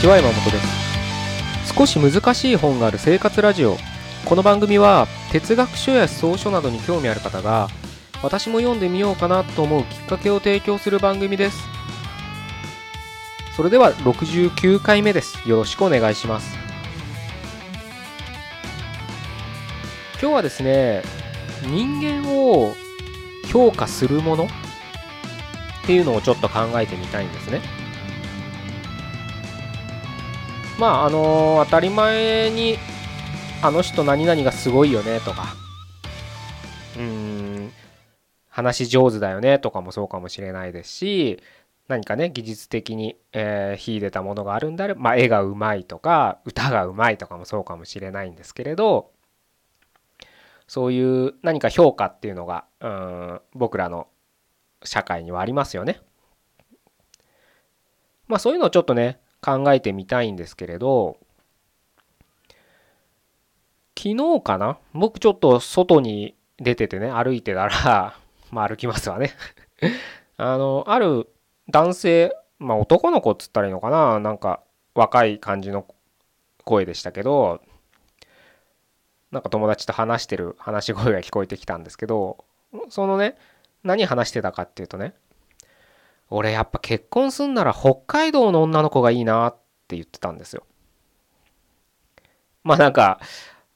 ちは山本です。少し難しい本がある生活ラジオ。この番組は哲学書や思想書などに興味ある方が私も読んでみようかなと思うきっかけを提供する番組です。それでは69回目です。よろしくお願いします。今日はですね人間を評価するものっていうのをちょっと考えてみたいんですね。まああの当たり前にあの人何々がすごいよねとかうん話上手だよねとかもそうかもしれないですし何かね技術的に、えー、秀でたものがあるんであれば、まあ、絵がうまいとか歌がうまいとかもそうかもしれないんですけれどそういう何か評価っていうのがうん僕らの社会にはありますよね。まあそういうのをちょっとね考えてみたいんですけれど昨日かな？僕ちょっと外に出ててね歩いてたら まあ歩きますわね。あのある男性まあ男の子っつったらいいのかな？なんか若い感じの声でしたけどなんか友達と話してる話し声が聞こえてきたんですけどそのね何話してたかっていうとね俺やっぱ結婚すんなら北海道の女の子がいいなって言ってたんですよ。まあなんか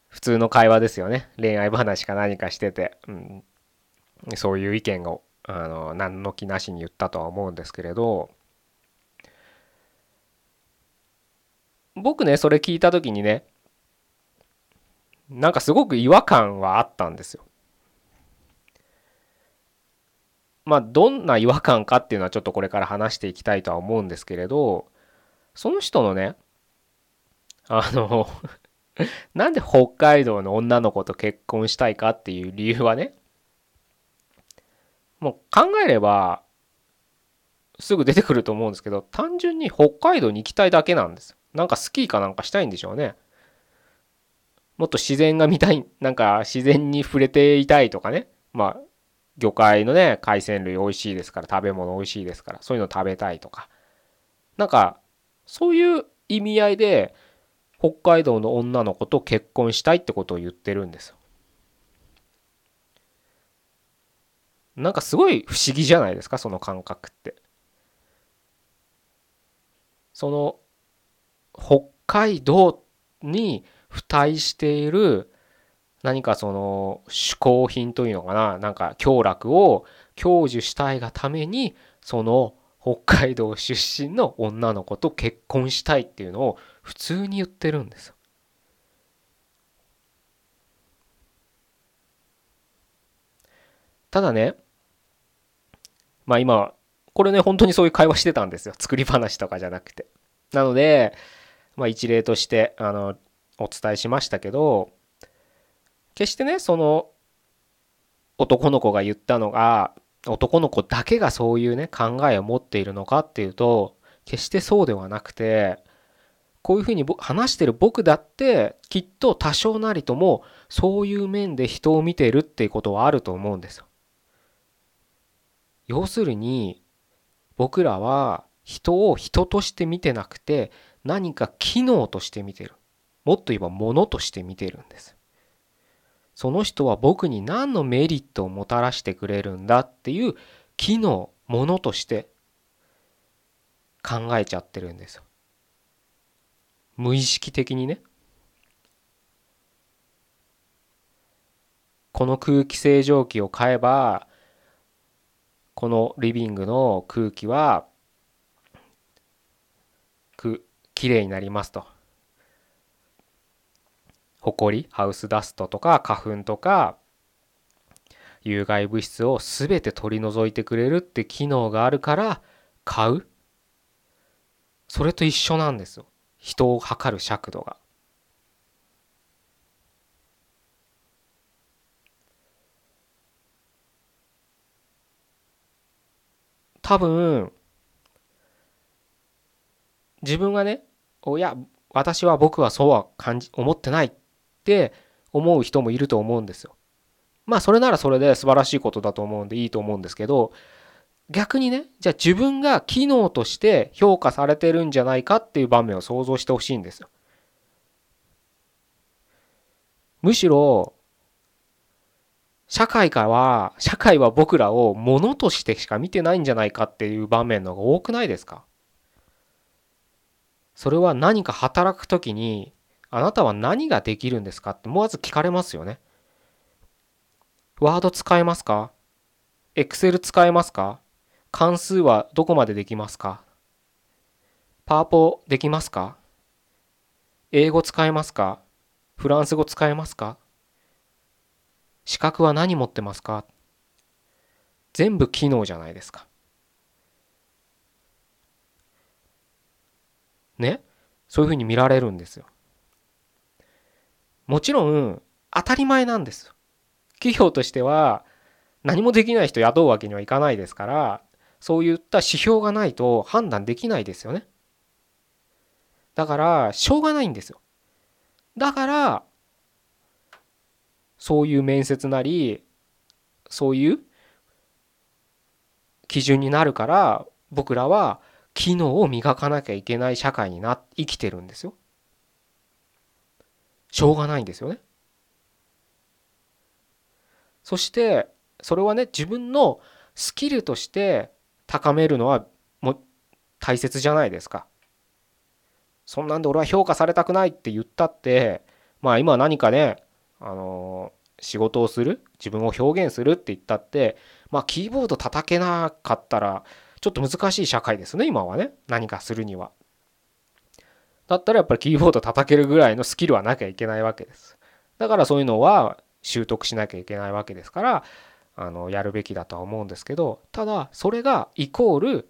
普通の会話ですよね恋愛話か何かしてて、うん、そういう意見をあの何の気なしに言ったとは思うんですけれど僕ねそれ聞いた時にねなんかすごく違和感はあったんですよ。まあどんな違和感かっていうのはちょっとこれから話していきたいとは思うんですけれどその人のねあの なんで北海道の女の子と結婚したいかっていう理由はねもう考えればすぐ出てくると思うんですけど単純に北海道に行きたいだけなんです。なんかスキーかなんかしたいんでしょうね。もっと自然が見たいなんか自然に触れていたいとかね。まあ魚介のね海鮮類美味しいですから食べ物美味しいですからそういうの食べたいとかなんかそういう意味合いで北海道の女の子と結婚したいってことを言ってるんですよ。なんかすごい不思議じゃないですかその感覚って。その北海道に付帯している何かその嗜好品というのかな？なんか享楽を享受したいがためにその北海道出身の女の子と結婚したいっていうのを普通に言ってるんです。ただねまあ今これね本当にそういう会話してたんですよ作り話とかじゃなくて。なので、まあ、一例としてあのお伝えしましたけど決してねその男の子が言ったのが男の子だけがそういうね考えを持っているのかっていうと決してそうではなくてこういうふうに話してる僕だってきっと多少なりともそういう面で人を見てるっていうことはあると思うんですよ。要するに僕らは人を人として見てなくて何か機能として見てる。もっと言えば物として見てるんです。その人は僕に何のメリットをもたらしてくれるんだっていう機能ものとして考えちゃってるんですよ。無意識的にね。この空気清浄機を買えばこのリビングの空気はくきれいになりますと。ホコリハウスダストとか花粉とか有害物質を全て取り除いてくれるって機能があるから買う。それと一緒なんですよ。人を測る尺度が。多分自分がねおや私は僕はそうは感じ思ってない。って思う人もいると思うんですよ。まあそれならそれで素晴らしいことだと思うんでいいと思うんですけど逆にねじゃあ自分が機能として評価されてるんじゃないかっていう場面を想像してほしいんですよ。むしろ社会からは社会は僕らを物としてしか見てないんじゃないかっていう場面の方が多くないですか？それは何か働く時にあなたは何ができるんですかってまず聞かれますよね。ワード使えますか？エクセル使えますか？関数はどこまでできますか？パワポできますか？英語使えますか？フランス語使えますか？資格は何持ってますか？全部機能じゃないですか。ね？そういうふうに見られるんですよ。もちろん当たり前なんです。企業としては何もできない人雇うわけにはいかないですからそういった指標がないと判断できないですよね。だからしょうがないんですよ。だからそういう面接なりそういう基準になるから僕らは機能を磨かなきゃいけない社会にな生きてるんですよ。しょうがないんですよね。そしてそれはね自分のスキルとして高めるのはもう大切じゃないですか。そんなんで俺は評価されたくないって言ったってまあ今何かねあの仕事をする自分を表現するって言ったってまあキーボード叩けなかったらちょっと難しい社会ですね今はね何かするには。だったらやっぱりキーボード叩けるぐらいのスキルはなきゃいけないわけです。だからそういうのは習得しなきゃいけないわけですからあのやるべきだとは思うんですけどただそれがイコール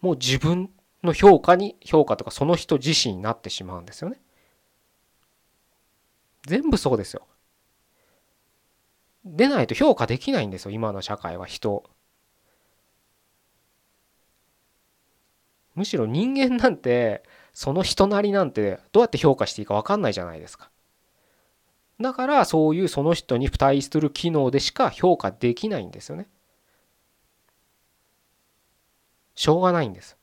もう自分の評価に評価とかその人自身になってしまうんですよね。全部そうですよ。でないと評価できないんですよ今の社会は人。むしろ人間なんてその人なりなんてどうやって評価していいか分かんないじゃないですか。だからそういうその人に付帯する機能でしか評価できないんですよね。しょうがないんです。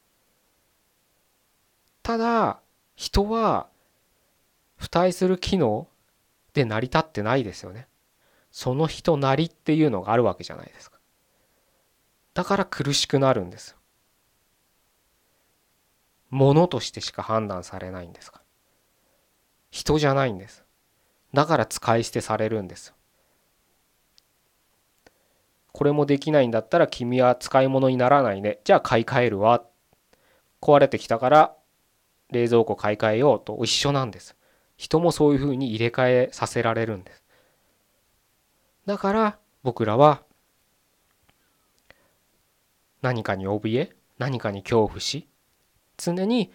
ただ人は付帯する機能で成り立ってないですよね。その人なりっていうのがあるわけじゃないですか。だから苦しくなるんです。ものとしてしか判断されないんですか？人じゃないんです。だから使い捨てされるんです。これもできないんだったら君は使い物にならないね。じゃあ買い替えるわ。壊れてきたから冷蔵庫買い替えようと一緒なんです。人もそういうふうに入れ替えさせられるんです。だから僕らは何かに怯え何かに恐怖し常に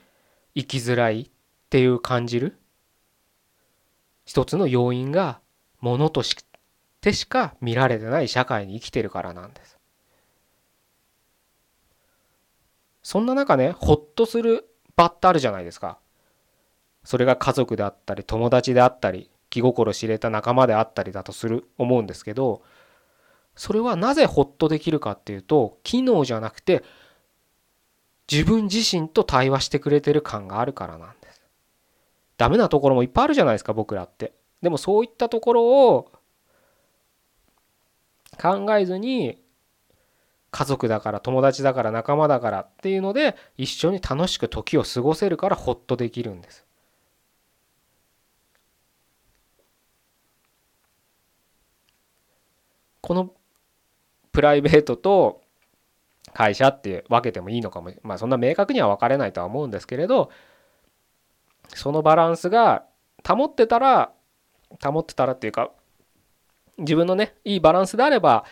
生きづらいっていう感じる一つの要因がものとしてしか見られてない社会に生きてるからなんです。そんな中ねほっとする場ってあるじゃないですか。それが家族であったり友達であったり気心知れた仲間であったりだとする思うんですけどそれはなぜほっとできるかっていうと機能じゃなくて自分自身と対話してくれてる感があるからなんです。ダメなところもいっぱいあるじゃないですか僕らって。でもそういったところを考えずに家族だから友達だから仲間だからっていうので一緒に楽しく時を過ごせるからほっとできるんです。このプライベートと会社って分けてもいいのかもまあそんな明確には分かれないとは思うんですけれどそのバランスが保ってたら保ってたらっていうか自分のねいいバランスであれば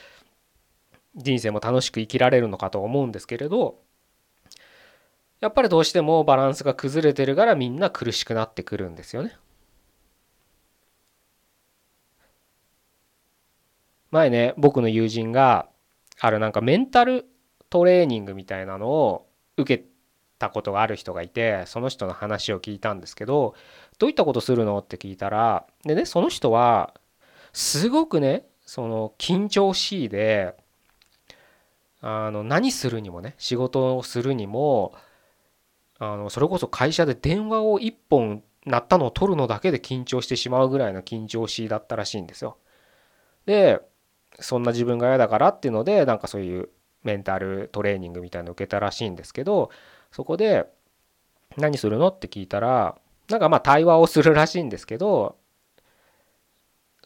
人生も楽しく生きられるのかと思うんですけれどやっぱりどうしてもバランスが崩れてるからみんな苦しくなってくるんですよね。前ね僕の友人があるなんかメンタルトレーニングみたいなのを受けたことがある人がいてその人の話を聞いたんですけどどういったことするの？って聞いたらでねその人はすごくねその緊張しいであの何するにもね仕事をするにもあのそれこそ会社で電話を1本鳴ったのを取るのだけで緊張してしまうぐらいの緊張しいだったらしいんですよ。でそんな自分が嫌だからっていうのでなんかそういうメンタルトレーニングみたいなの受けたらしいんですけどそこで「何するの?」って聞いたらなんかまあ対話をするらしいんですけど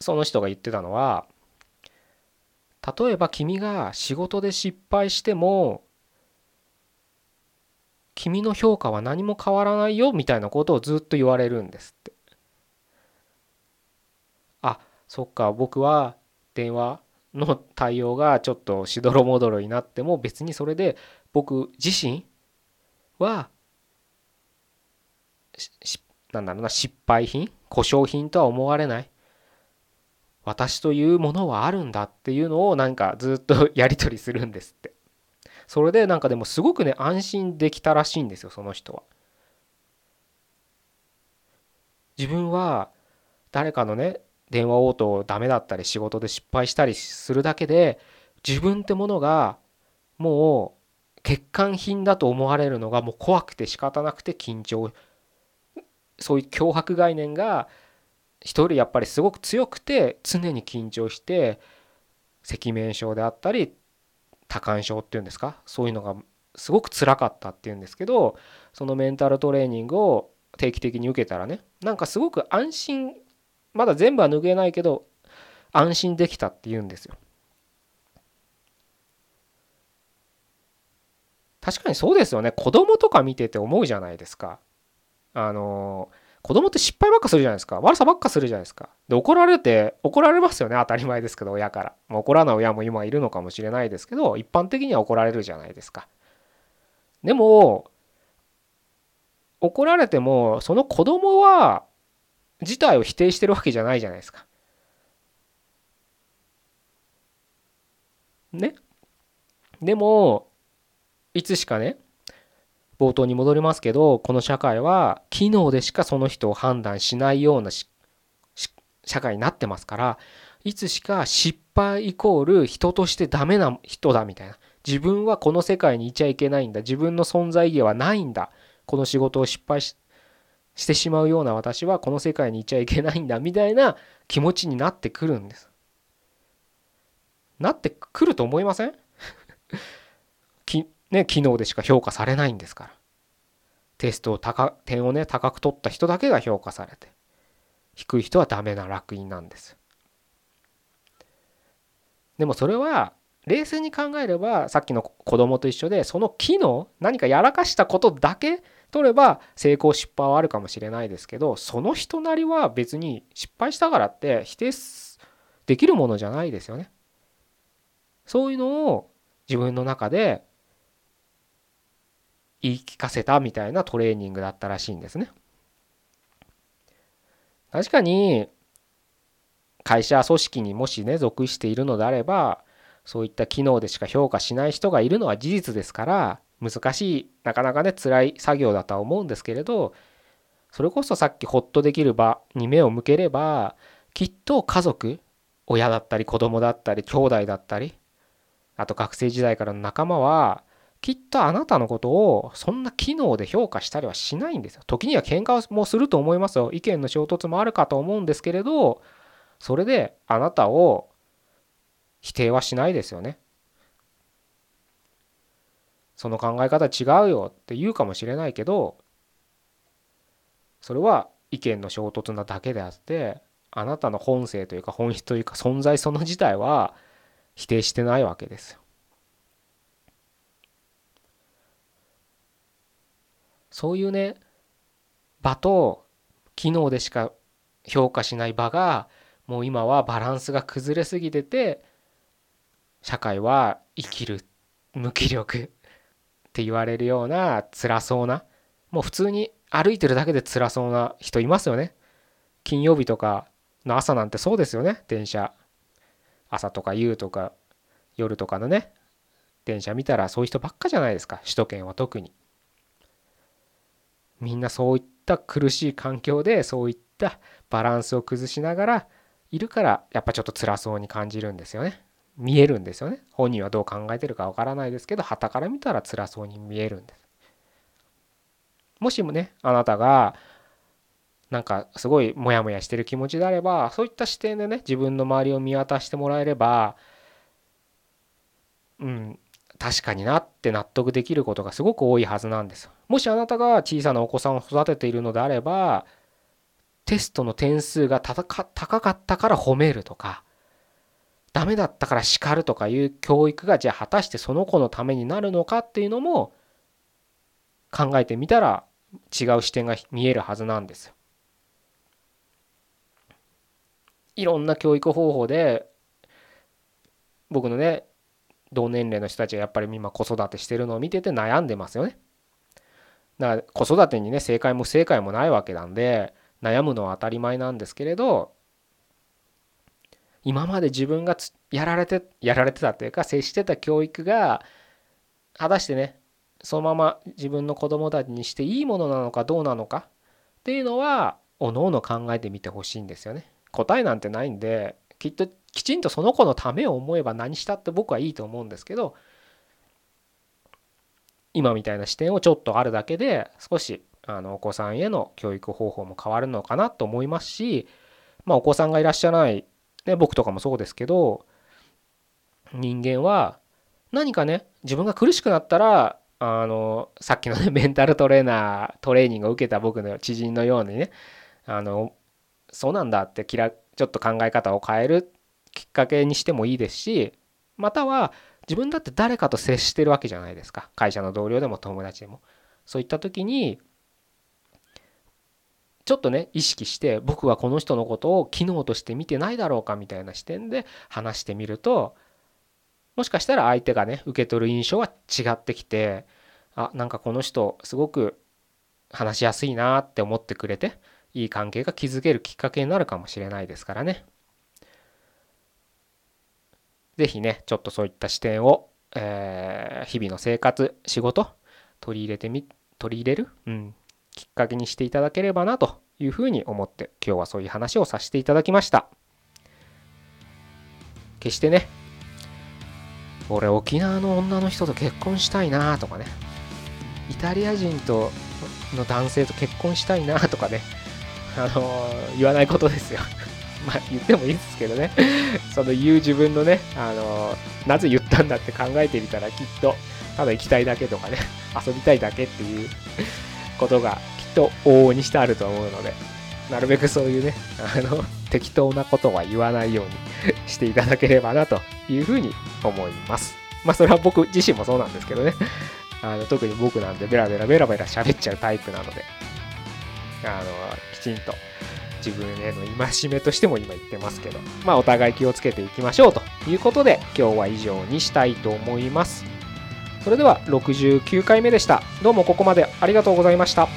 その人が言ってたのは例えば君が仕事で失敗しても君の評価は何も変わらないよみたいなことをずっと言われるんですってあそっか僕は電話の対応がちょっとしどろもどろになっても別にそれで僕自身はなんだろうな失敗品故障品とは思われない。私というものはあるんだっていうのをなんかずっとやり取りするんですって。それでなんかでもすごくね安心できたらしいんですよその人は。自分は誰かのね電話応答ダメだったり仕事で失敗したりするだけで自分ってものがもう欠陥品だと思われるのがもう怖くて仕方なくて緊張。そういう脅迫概念が一人やっぱりすごく強くて常に緊張して赤面症であったり多感症っていうんですか？そういうのがすごく辛かったっていうんですけどそのメンタルトレーニングを定期的に受けたらねなんかすごく安心まだ全部は抜けないけど安心できたっていうんですよ。確かにそうですよね。子供とか見てて思うじゃないですか。あの子供って失敗ばっかするじゃないですか。悪さばっかするじゃないですか。で怒られて怒られますよね。当たり前ですけど親から、怒らない親も今いるのかもしれないですけど一般的には怒られるじゃないですか。でも怒られてもその子供は自体を否定してるわけじゃないじゃないですか。ね？でもいつしかね冒頭に戻りますけどこの社会は機能でしかその人を判断しないような社会になってますからいつしか失敗イコール人としてダメな人だみたいな。自分はこの世界にいちゃいけないんだ。自分の存在意義はないんだ。この仕事を失敗ししてしまうような私はこの世界にいちゃいけないんだみたいな気持ちになってくるんです。なってくると思いません？ね、機能でしか評価されないんですから。テストを高、点をね、高く取った人だけが評価されて、低い人はダメな楽印なんです。でもそれは、冷静に考えれば、さっきの子供と一緒で、その機能、何かやらかしたことだけ取れば、成功失敗はあるかもしれないですけど、その人なりは別に失敗したからって否定できるものじゃないですよね。そういうのを自分の中で言い聞かせたみたいなトレーニングだったらしいんですね。確かに会社組織にもしね属しているのであればそういった機能でしか評価しない人がいるのは事実ですから難しいなかなかね辛い作業だとは思うんですけれどそれこそさっきホッとできる場に目を向ければきっと家族親だったり子供だったり兄弟だったりあと学生時代からの仲間はきっとあなたのことをそんな機能で評価したりはしないんですよ。時には喧嘩もすると思いますよ。意見の衝突もあるかと思うんですけれど、それであなたを否定はしないですよね。その考え方違うよって言うかもしれないけど、それは意見の衝突なだけであって、あなたの本性というか本質というか存在その自体は否定してないわけですよ。そういうね場と機能でしか評価しない場がもう今はバランスが崩れすぎてて社会は生きる無気力って言われるような辛そうなもう普通に歩いてるだけで辛そうな人いますよね。金曜日とかの朝なんてそうですよね。電車。朝とか夕とか夜とかのね。電車見たらそういう人ばっかじゃないですか。首都圏は特に。みんなそういった苦しい環境でそういったバランスを崩しながらいるからやっぱちょっと辛そうに感じるんですよね。見えるんですよね。本人はどう考えてるかわからないですけど旗から見たら辛そうに見えるんです。もしもねあなたがなんかすごいモヤモヤしてる気持ちであればそういった視点でね自分の周りを見渡してもらえればうん確かになって納得できることがすごく多いはずなんですもしあなたが小さなお子さんを育てているのであればテストの点数が高かったから褒めるとかダメだったから叱るとかいう教育がじゃあ果たしてその子のためになるのかっていうのも考えてみたら違う視点が見えるはずなんですよ。いろんな教育方法で僕のね同年齢の人たちがやっぱり今子育てしてるのを見てて悩んでますよね。だから子育てにね正解も不正解もないわけなんで悩むのは当たり前なんですけれど今まで自分がやられてやられてたというか接してた教育が果たしてねそのまま自分の子供たちにしていいものなのかどうなのかっていうのはおのおの考えてみてほしいんですよね。答えなんてないんできっときちんとその子のためを思えば何したって僕はいいと思うんですけど今みたいな視点をちょっとあるだけで少しあのお子さんへの教育方法も変わるのかなと思いますしまあお子さんがいらっしゃらない、ね、僕とかもそうですけど人間は何かね自分が苦しくなったらあのさっきのね メンタルトレーナートレーニングを受けた僕の知人のようにねあのそうなんだってちょっと考え方を変えるきっかけにしてもいいですしまたは自分だって誰かと接してるわけじゃないですか。会社の同僚でも友達でも。そういった時にちょっとね意識して僕はこの人のことを機能として見てないだろうかみたいな視点で話してみるともしかしたら相手がね受け取る印象は違ってきてあなんかこの人すごく話しやすいなって思ってくれていい関係が築けるきっかけになるかもしれないですからね。是非ねちょっとそういった視点を、えー、日々の生活仕事取り入れてみ取り入れる、うん、きっかけにしていただければなというふうに思って今日はそういう話をさせていただきました。決してね俺沖縄の女の人と結婚したいなとかねイタリア人との男性と結婚したいなとかねあのー、言わないことですよ。まあ言ってもいいですけどね。その言う自分のね、あのー、なぜ言ったんだって考えてみたらきっとただ行きたいだけとかね遊びたいだけっていう。ことがきっと往々にしてあると思うので、なるべくそういうね、あの、適当なことは言わないようにしていただければなというふうに思います。まあそれは僕自身もそうなんですけどね。あの特に僕なんでベラベラベラベラ喋っちゃうタイプなので、あの、きちんと自分への戒めとしても今言ってますけど、まあお互い気をつけていきましょうということで今日は以上にしたいと思います。それでは69回目でした。どうもここまでありがとうございました。